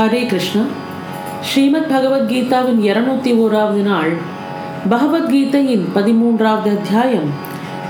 ஹரே கிருஷ்ணா. ஸ்ரீமத் பகவத்கீதாவின் இருநூத்தி ஓராவது நாள். பகவத்கீதையின் பதிமூன்றாவது அத்தியாயம்.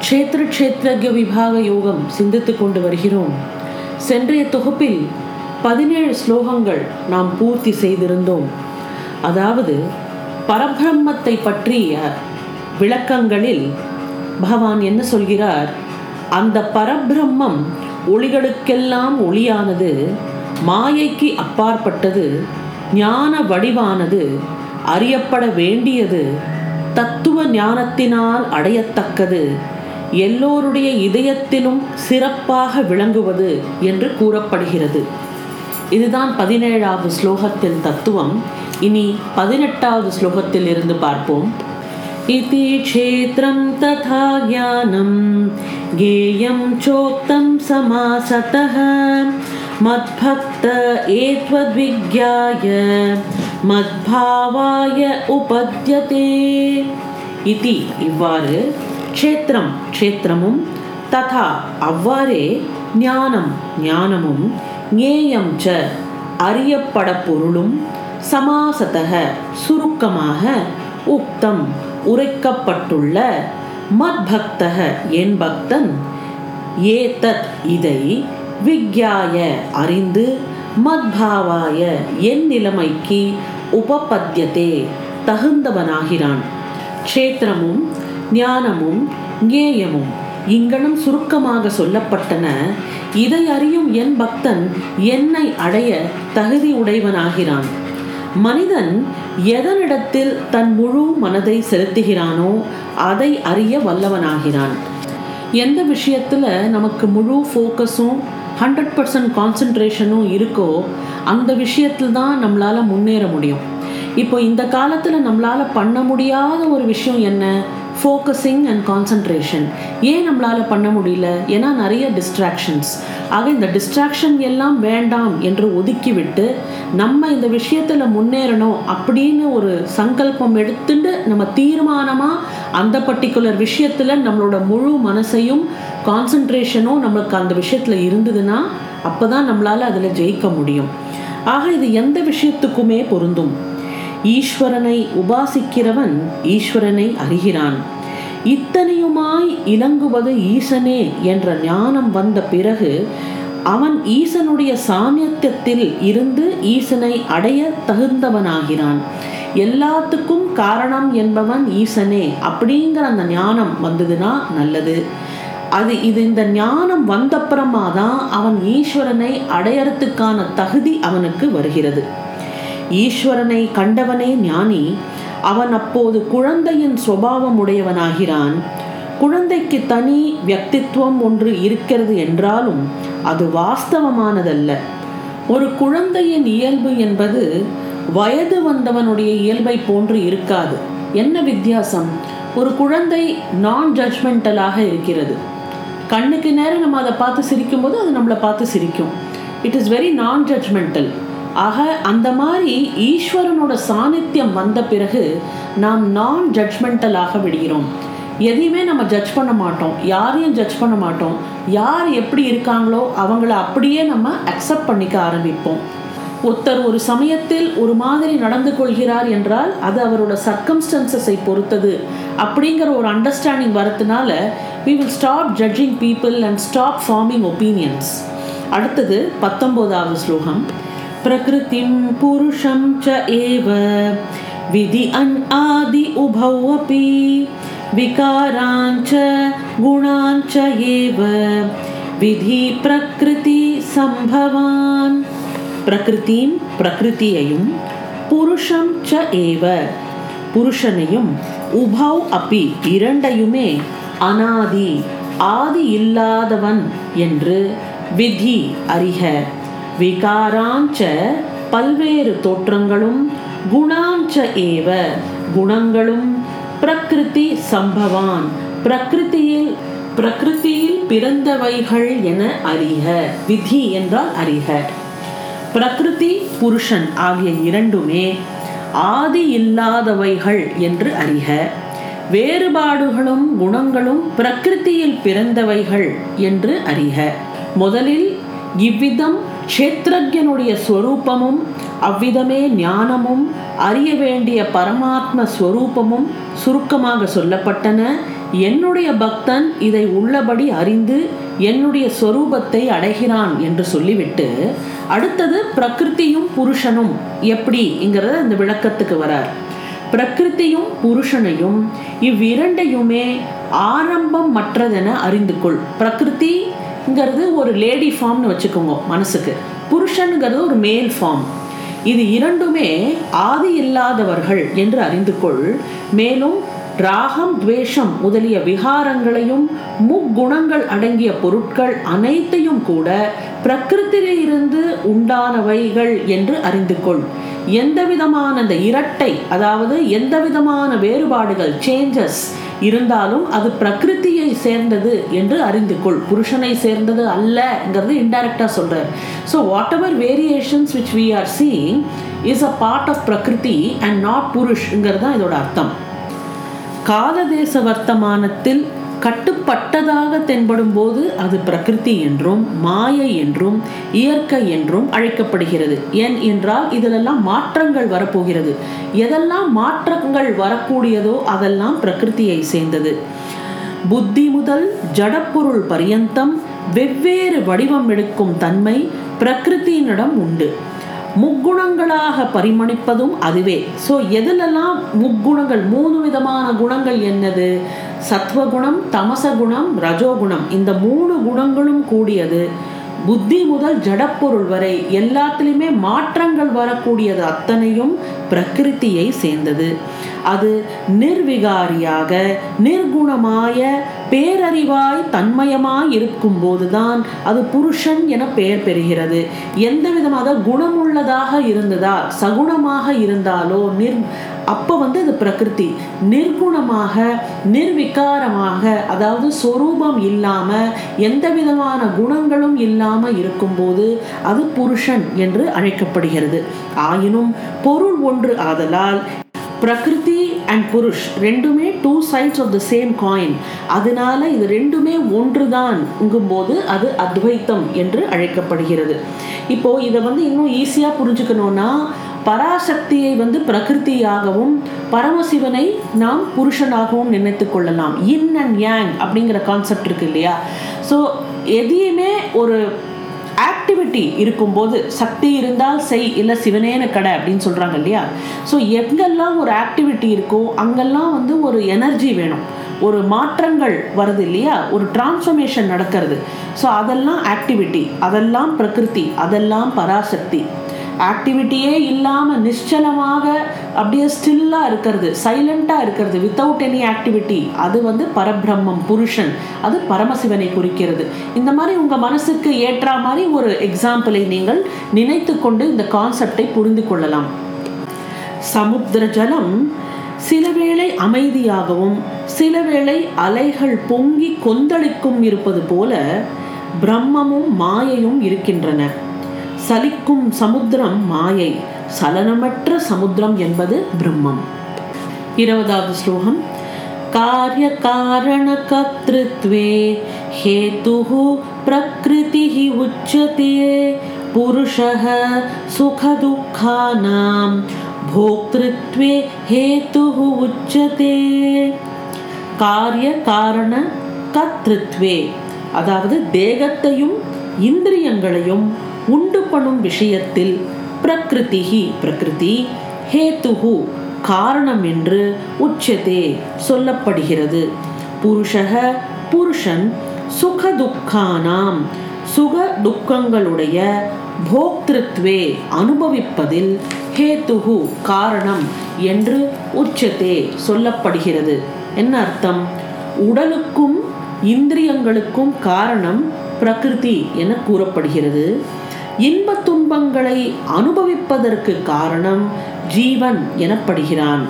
க்ஷேத்திர க்ஷேத்ரஜ விபாக யோகம் சிந்தித்து கொண்டு வருகிறோம். சென்றைய தொகுப்பில் பதினேழு ஸ்லோகங்கள் நாம் பூர்த்தி செய்திருந்தோம். அதாவது பரபிரம்மத்தை பற்றிய விளக்கங்களில் பகவான் என்ன சொல்கிறார்? அந்த பரபிரம்மம் ஒளிகளுக்கெல்லாம் ஒளியானது. மாயைக்கு அப்பாற்பட்டது ஞான வடிவானது அறியப்பட வேண்டியது தத்துவ ஞானத்தினால் அடையத்தக்கது எல்லோருடைய இதயத்திலும் சிறப்பாக விளங்குவது என்று கூறப்படுகிறது இதுதான் பதினேழாவது ஸ்லோகத்தின் தத்துவம் இனி பதினெட்டாவது ஸ்லோகத்தில் இருந்து பார்ப்போம் इति क्षेत्रं तथा ज्ञानं ज्ञेयं चोक्तं समासतः मद्भक्त एत्वद्विज्ञाय மத்பாவாய உபத்யதே இதி இவ்வாறு க்ஷேத்திரம் க்ஷேத்திரமும் ததா அவ்வாறே ஞானம் ஞானமும் ஞேயம் ச அறியப்பட பொருளும் சமாசதக சுருக்கமாக உக்தம் உரைக்கப்பட்டுள்ள மத்பக்தக என் பக்தன் ஏதத் இதை விக்யாய அறிந்து மத்பாவாய என் நிலைமைக்கு உபபத்தியதே தகுந்தவனாகிறான். க்ஷேத்திரமும் ஞானமும் ஞேயமும் இங்கனம் சுருக்கமாக சொல்லப்பட்டன. இதை அறியும் என் பக்தன் என்னை அடைய தகுதி உடையவனாகிறான். மனிதன் எதனிடத்தில் தன் முழு மனதை செலுத்துகிறானோ அதை அறிய வல்லவனாகிறான். எந்த விஷயத்தில் நமக்கு முழு ஃபோக்கஸும் ஹண்ட்ரட் பர்சன்ட் கான்சன்ட்ரேஷனும் இருக்கோ அந்த விஷயத்தில் தான் நம்மளால் முன்னேற முடியும். இப்போ இந்த காலத்தில் நம்மளால் பண்ண முடியாத ஒரு விஷயம் என்ன? ஃபோக்கஸிங் அண்ட் கான்சன்ட்ரேஷன் ஏன் நம்மளால் பண்ண முடியல? ஏன்னா நிறைய டிஸ்ட்ராக்ஷன்ஸ் ஆக இந்த டிஸ்ட்ராக்ஷன் எல்லாம் வேண்டாம் என்று ஒதுக்கிவிட்டு நம்ம இந்த விஷயத்தில் முன்னேறணும் அப்படின்னு ஒரு சங்கல்பம் எடுத்துட்டு நம்ம தீர்மானமாக அந்த பர்டிகுலர் விஷயத்தில் நம்மளோட முழு மனசையும் கான்சன்ட்ரேஷனும் நம்மளுக்கு அந்த விஷயத்தில் இருந்ததுன்னா அப்போ தான் நம்மளால் அதில் ஜெயிக்க முடியும். ஆக இது எந்த விஷயத்துக்குமே பொருந்தும். ஈஸ்வரனை உபாசிக்கிறவன் ஈஸ்வரனை அறிகிறான். இத்தனையுமாய் இலங்குவது ஈசனே என்ற ஞானம் வந்த பிறகு அவன் ஈசனுடைய சாமியத்தில் இருந்து ஈசனை அடைய தகுந்தவனாகிறான். எல்லாத்துக்கும் காரணம் என்பவன் ஈசனே அப்படிங்கிற அந்த ஞானம் வந்ததுன்னா நல்லது. அது இது இந்த ஞானம் வந்தப்புறமா தான் அவன் ஈஸ்வரனை அடையறத்துக்கான தகுதி அவனுக்கு வருகிறது. ஈஸ்வரனை கண்டவனே ஞானி அவன் அப்போது குழந்தையின் சுவாவம் உடையவனாகிறான் குழந்தைக்கு தனி வியக்தித்துவம் ஒன்று இருக்கிறது என்றாலும் அது வாஸ்தவமானதல்ல. ஒரு குழந்தையின் இயல்பு என்பது வயது வந்தவனுடைய இயல்பை போன்று இருக்காது. என்ன வித்தியாசம்? ஒரு குழந்தை நான் ஜட்ஜ்மெண்டலாக இருக்கிறது. கண்ணுக்கு நேரம் நம்ம அதை பார்த்து சிரிக்கும்போது அது நம்மளை பார்த்து சிரிக்கும். It is very non judgemental ஆக அந்த மாதிரி ஈஸ்வரனோட சாநித்தியம் வந்த பிறகு நாம் நான் ஜட்ஜ்மெண்டலாக விடுகிறோம். எதையுமே நம்ம ஜட்ஜ் பண்ண மாட்டோம். யாரையும் ஜட்ஜ் பண்ண மாட்டோம். யார் எப்படி இருக்காங்களோ அவங்கள அப்படியே நம்ம அக்செப்ட் பண்ணிக்க ஆரம்பிப்போம். ஒருத்தர் ஒரு சமயத்தில் ஒரு மாதிரி நடந்து கொள்கிறார் என்றால் அது அவரோட சர்க்கம்ஸ்டன்சஸை பொறுத்தது. அப்படிங்கிற ஒரு அண்டர்ஸ்டாண்டிங் வரத்துனால we will stop judging people and stop forming opinions. அடுத்தது பத்தொம்போதாவது ஸ்லோகம். பிரகிருதிம் புருஷம் ச ஏவ விதி அன் ஆதி உபௌ அப்பி விகாராஞ்ச குணாஞ்ச ஏவ விதி பிரகிருதி சம்பவான். பிரகிருதியும் பிரகிருதியையும் புருஷம் ச ஏவ புருஷனையும் உபௌ அப்பி இரண்டையுமே அனாதி ஆதி இல்லாதவன் என்று விதி அறிக. விகாராஞ்ச பல்வேறு தோற்றங்களும் குணாஞ்ச ஏவ குணங்களும் பிரகிருதி சம்பவான். பிரகிருதியில் பிரகிருதியில் பிறந்தவைகள் என அறிக. விதி என்றால் அறிக. பிரகிருதி புருஷன் ஆகிய இரண்டுமே ஆதி இல்லாதவைகள் என்று அறிக. வேறுபாடுகளும் குணங்களும் பிரகிருதியில் பிறந்தவைகள் என்று அறிக. முதலில் இவ்விதம் க்ஷேத்ரஜனுடைய ஸ்வரூபமும் அவ்விதமே ஞானமும் அறிய வேண்டிய பரமாத்ம ஸ்வரூபமும் சுருக்கமாக சொல்லப்பட்டன. என்னுடைய பக்தன் இதை உள்ளபடி அறிந்து என்னுடைய ஸ்வரூபத்தை அடைகிறான் என்று சொல்லிவிட்டு அடுத்தது பிரகிருதியும் புருஷனும் எப்படிங்கிறத இந்த விளக்கத்துக்கு வரார். பிரகிருதியும் புருஷனையும் இவ்விரண்டையுமே ஆரம்பம் மற்றதென அறிந்து கொள் பிரகிருதிங்கிறது ஒரு லேடி ஃபார்ம்னு வச்சுக்கோங்க மனசுக்கு. புருஷனுங்கிறது ஒரு மேல் ஃபார்ம். இது இரண்டுமே ஆதி இல்லாதவர்கள் என்று அறிந்து கொள் மேலும் ராகம் துவேஷம் முதலிய விகாரங்களையும் முக்குணங்கள் அடங்கிய பொருட்கள் அனைத்தையும் கூட பிரகிருத்திலிருந்து உண்டானவைகள் என்று அறிந்து கொள் எந்த விதமான அந்த இரட்டை அதாவது எந்த விதமான வேறுபாடுகள் சேஞ்சஸ் இருந்தாலும் அது பிரகிருத்தியை சேர்ந்தது என்று அறிந்து கொள் புருஷனை சேர்ந்தது அல்லங்கிறது இன்டைரக்டாக சொல்கிறார் so whatever variations which we are seeing is a part of Prakriti and not புருஷ்ங்கிறது தான் இதோட அர்த்தம். காலதேச வர்த்தமானத்தில் கட்டுப்பட்டதாக தென்படும் போது அது பிரகிருதி என்றும் மாயை என்றும் இயற்கை என்றும் அழைக்கப்படுகிறது. ஏன் என்றால் இதிலெல்லாம் மாற்றங்கள் வரப்போகிறது. எதெல்லாம் மாற்றங்கள் வரக்கூடியதோ அதெல்லாம் பிரகிருதியை சேர்ந்தது. புத்தி முதல் ஜடப்பொருள் பரியந்தம் வெவ்வேறு வடிவம் எடுக்கும் தன்மை பிரகிருத்தியினிடம் உண்டு. முக்குணங்களாக பரிமணிப்பதும் அதுவே. ஸோ எதுலெல்லாம் முக்குணங்கள் மூணு விதமான குணங்கள் என்னது? சத்வகுணம் தமசகுணம் ரஜோகுணம். இந்த மூணு குணங்களும் கூடியது புத்தி முதல் ஜடப்பொருள் வரை எல்லாத்திலுமே மாற்றங்கள் வரக்கூடியது அத்தனையும் பிரகிருத்தியை சேர்ந்தது. அது நிர்விகாரியாக நிர்குணமாய பேரறிவாய் தன்மயமாய் இருக்கும் போதுதான் அது புருஷன் என பெயர் பெறுகிறது. எந்த விதமாக குணமுள்ளதாக இருந்ததா சகுணமாக இருந்தாலோ நிர் அப்போ வந்து அது பிரகிருதி. நிர்குணமாக நிர்விகாரமாக அதாவது சொரூபம் இல்லாமல் எந்த விதமான குணங்களும் இல்லாமல் இருக்கும்போது அது புருஷன் என்று அழைக்கப்படுகிறது. ஆயினும் பொருள் ஒன்று ஆதலால் பிரகிருதி அண்ட் புருஷ் ரெண்டுமே two sides of the same coin அதனால இது ரெண்டுமே ஒன்றுதான் போது அது அத்வைத்தம் என்று அழைக்கப்படுகிறது. இப்போ இதை வந்து இன்னும் ஈஸியாக புரிஞ்சுக்கணும்னா பராசக்தியை வந்து பிரகிருதியாகவும் பரமசிவனை நாம் புருஷனாகவும் நினைத்து கொள்ளலாம். இன் அண்ட் யாங் அப்படிங்கிற கான்செப்ட் இருக்கு இல்லையா? ஸோ எதையுமே ஒரு ஆக்டிவிட்டி இருக்கும்போது சக்தி இருந்தால் செய் இல்லை சிவனேன கடை அப்படின்னு சொல்கிறாங்க இல்லையா? ஸோ எங்கெல்லாம் ஒரு ஆக்டிவிட்டி இருக்கோ அங்கெல்லாம் வந்து ஒரு எனர்ஜி வேணும். ஒரு மாற்றங்கள் வருது இல்லையா? ஒரு டிரான்ஸ்ஃபர்மேஷன் நடக்கிறது. ஸோ அதெல்லாம் ஆக்டிவிட்டி அதெல்லாம் பிரகிருதி அதெல்லாம் பராசக்தி. ஆக்டிவிட்டியே இல்லாமல் நிச்சலமாக அப்படியே ஸ்டில்லாக இருக்கிறது சைலண்ட்டாக இருக்கிறது வித்தவுட் எனி ஆக்டிவிட்டி அது வந்து பரபிரம்மம் புருஷன். அது பரமசிவனை குறிக்கிறது. இந்த மாதிரி உங்கள் மனசுக்கு ஏற்றா மாதிரி ஒரு எக்ஸாம்பிளை நீங்கள் நினைத்து கொண்டு இந்த கான்செப்டை புரிந்து கொள்ளலாம். சமுத்திர ஜலம் சில வேளை அமைதியாகவும் சில வேளை அலைகள் பொங்கி கொந்தளிக்கும் இருப்பது போல பிரம்மமும் மாயையும் இருக்கின்றன. சலிக்கும் சமுத்திரம் மாயை சலனமற்ற சமுத்திரம் என்பது பிரம்மம் இருபதாவது ஸ்லோகம் காரிய காரண கர்த்திருத்வே हेतुः प्रकृतिः उच्यते पुरुषः सुखदुःखानां भोक्तृत्वे हेतुः उच्यते காரிய காரண கர்த்திருத்வே அதாவது தேகத்தையும் இந்திரியங்களையும் உண்டு பண்ணும் விஷயத்தில் பிரகிருதிஹி பிரகிருதி ஹேத்துஹு காரணம் என்று உச்சதே சொல்லப்படுகிறது. புருஷக புருஷன் சுக துக்கானாம் சுக துக்கங்களுடைய போக்திருத்வே அனுபவிப்பதில் ஹேத்துகு காரணம் என்று உச்சத்தே சொல்லப்படுகிறது. என்ன அர்த்தம்? உடலுக்கும் இந்திரியங்களுக்கும் காரணம் பிரகிருதி என கூறப்படுகிறது. இன்ப துன்பங்களை அனுபவிப்பதற்கு காரணம் ஜீவன் எனப்படுகிறான்.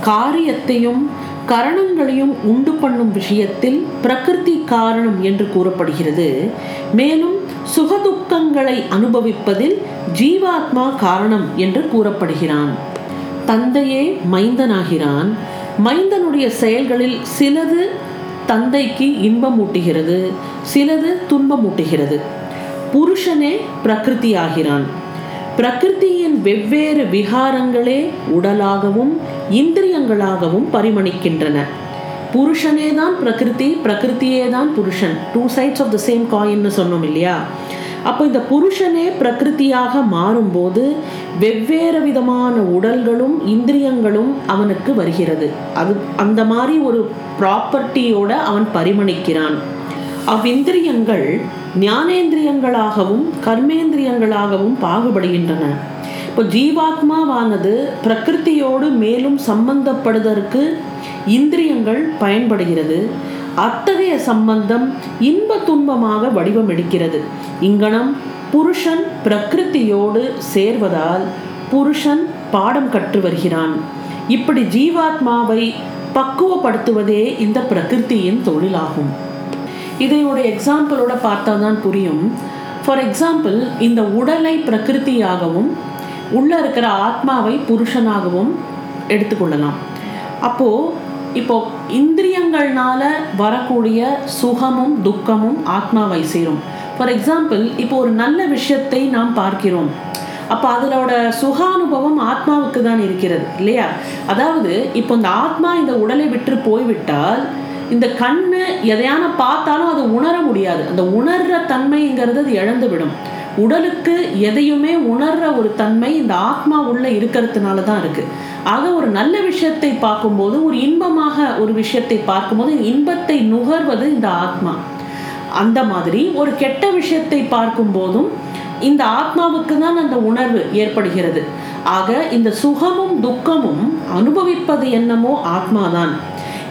காரியத்தையும் கரணங்களையும் உண்டு பண்ணும் விஷயத்தில் பிரகிருதி காரணம் என்று கூறப்படுகிறது. மேலும் சுகதுக்கங்களை அனுபவிப்பதில் ஜீவாத்மா காரணம் என்று கூறப்படுகிறான். தந்தையே மைந்தனாகிறான். மைந்தனுடைய செயல்களில் சிலது தந்தைக்கு இன்பமூட்டுகிறது சிலது துன்பமூட்டுகிறது. புருஷனே பிரகிருதியாகிறான். பிரகிருதியின் வெவ்வேறு விகாரங்களே உடலாகவும் இந்திரியங்களாகவும் பரிமணிக்கின்றன. புருஷனே தான் பிரகிருதி பிரகிருதியே தான் புருஷன் two sides of the same coin சொன்னோம் இல்லையா? அப்போ இந்த புருஷனே பிரகிருதியாக மாறும்போது வெவ்வேறு விதமான உடல்களும் இந்திரியங்களும் அவனுக்கு வருகிறது. அது அந்த மாதிரி ஒரு ப்ராப்பர்ட்டியோட அவன் பரிமணிக்கிறான். அவ்விந்திரியங்கள் ஞானேந்திரியங்களாகவும் கர்மேந்திரியங்களாகவும் பாகுபடுகின்றன. இப்போ ஜீவாத்மாவானது பிரகிருத்தியோடு மேலும் சம்பந்தப்படுவதற்கு இந்திரியங்கள் பயன்படுகிறது. அத்தகைய சம்பந்தம் இன்ப துன்பமாக வடிவம் எடுக்கிறது இங்கனம் புருஷன் பிரகிருத்தியோடு சேர்வதால் புருஷன் பாடம் கற்று வருகிறான். இப்படி ஜீவாத்மாவை பக்குவப்படுத்துவதே இந்த பிரகிருத்தியின் தொழிலாகும். இதையோட எக்ஸாம்பிளோட பார்த்தா தான் புரியும். ஃபார் எக்ஸாம்பிள் இந்த உடலை பிரகிருத்தியாகவும் உள்ளே இருக்கிற ஆத்மாவை புருஷனாகவும் எடுத்துக்கொள்ளலாம் அப்போது இப்போ இந்திரியங்கள்னால வரக்கூடிய சுகமும் துக்கமும் ஆத்மாவை சேரும். ஃபார் எக்ஸாம்பிள் இப்போ ஒரு நல்ல விஷயத்தை நாம் பார்க்கிறோம். அப்போ அதனோட சுகானுபவம் ஆத்மாவுக்கு தான் இருக்கிறது இல்லையா? அதாவது இப்போ இந்த ஆத்மா இந்த உடலை விட்டு போய்விட்டால் இந்த கண்ணு எதையான பார்த்தாலும் அது உணர முடியாது. அந்த உணர்ற தன்மைங்கிறது அது இழந்து விடும் உடலுக்கு எதையுமே உணர்ற ஒரு தன்மை இந்த ஆத்மா உள்ள இருக்கிறதுனால தான் இருக்கு. ஆக ஒரு நல்ல விஷயத்தை பார்க்கும்போது ஒரு இன்பமாக ஒரு விஷயத்தை பார்க்கும்போது இன்பத்தை நுகர்வது இந்த ஆத்மா. அந்த மாதிரி ஒரு கெட்ட விஷயத்தை பார்க்கும் போதும் இந்த ஆத்மாவுக்கு தான் அந்த உணர்வு ஏற்படுகிறது. ஆக இந்த சுகமும் துக்கமும் அனுபவிப்பது என்னமோ ஆத்மாதான்.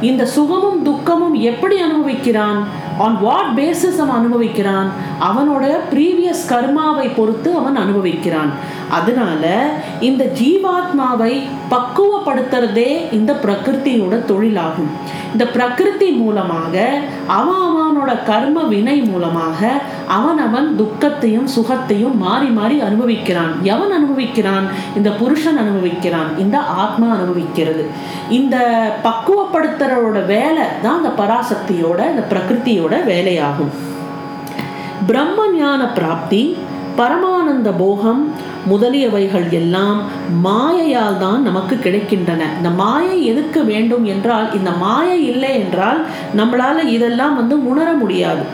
இந்த சுகமும் துக்கமும் எப்படி அனுபவிக்கிறான்? ஆன் வாட் பேசிஸ் அவன் அனுபவிக்கிறான்? அவனோட ப்ரீவியஸ் கர்மாவை பொறுத்து அவன் அனுபவிக்கிறான். அதனால இந்த ஜீவாத்மாவை பக்குவப்படுத்துறதே இந்த பிரகிருத்தியோட தொழிலாகும். இந்த பிரகிருதி மூலமாக அவன் அவனோட கர்ம வினை மூலமாக அவன் அவன் துக்கத்தையும் சுகத்தையும் மாறி மாறி அனுபவிக்கிறான். எவன் அனுபவிக்கிறான்? இந்த புருஷன் அனுபவிக்கிறான். இந்த ஆத்மா அனுபவிக்கிறது. இந்த பக்குவப்படுத்துறோட வேலை தான் இந்த பராசக்தியோட இந்த பிரகிருத்தியோட வேலையாகும். பிரம்ம ஞான பிராப்தி பரமானந்த போகம் முதலியவைகள் எல்லாம் மாயையால் தான் நமக்கு கிடைக்கின்றன. இந்த மாயை எதுக்கு வேண்டும் என்றால் இந்த மாயை இல்லை என்றால் நம்மளால இதெல்லாம் வந்து உணர முடியாது.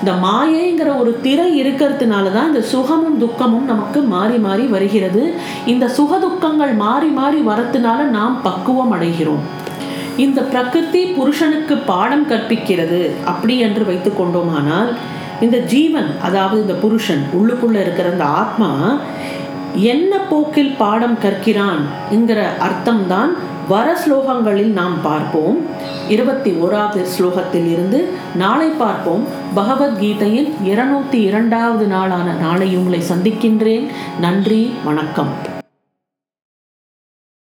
இந்த மாயைங்கிற ஒரு திரை இருக்கிறதுனால தான் இந்த சுகமும் துக்கமும் நமக்கு மாறி மாறி வருகிறது. இந்த சுக துக்கங்கள் மாறி மாறி வரத்துனால நாம் பக்குவம் அடைகிறோம். இந்த பிரகிருதி புருஷனுக்கு பாடம் கற்பிக்கிறது அப்படி என்று வைத்து கொண்டோமானால் இந்த ஜீவன் அதாவது இந்த புருஷன் உள்ளுக்குள்ள இருக்கிற அந்த ஆத்மா என்ன போக்கில் பாடம் கற்கிறான் என்கிற அர்த்தம்தான் வர ஸ்லோகங்களில் நாம் பார்ப்போம். இருபத்தி ஓராவது ஸ்லோகத்தில் இருந்து நாளை பார்ப்போம். பகவத்கீதையில் இருநூத்தி இரண்டாவது நாளான நாளை உங்களை சந்திக்கின்றேன். நன்றி வணக்கம்.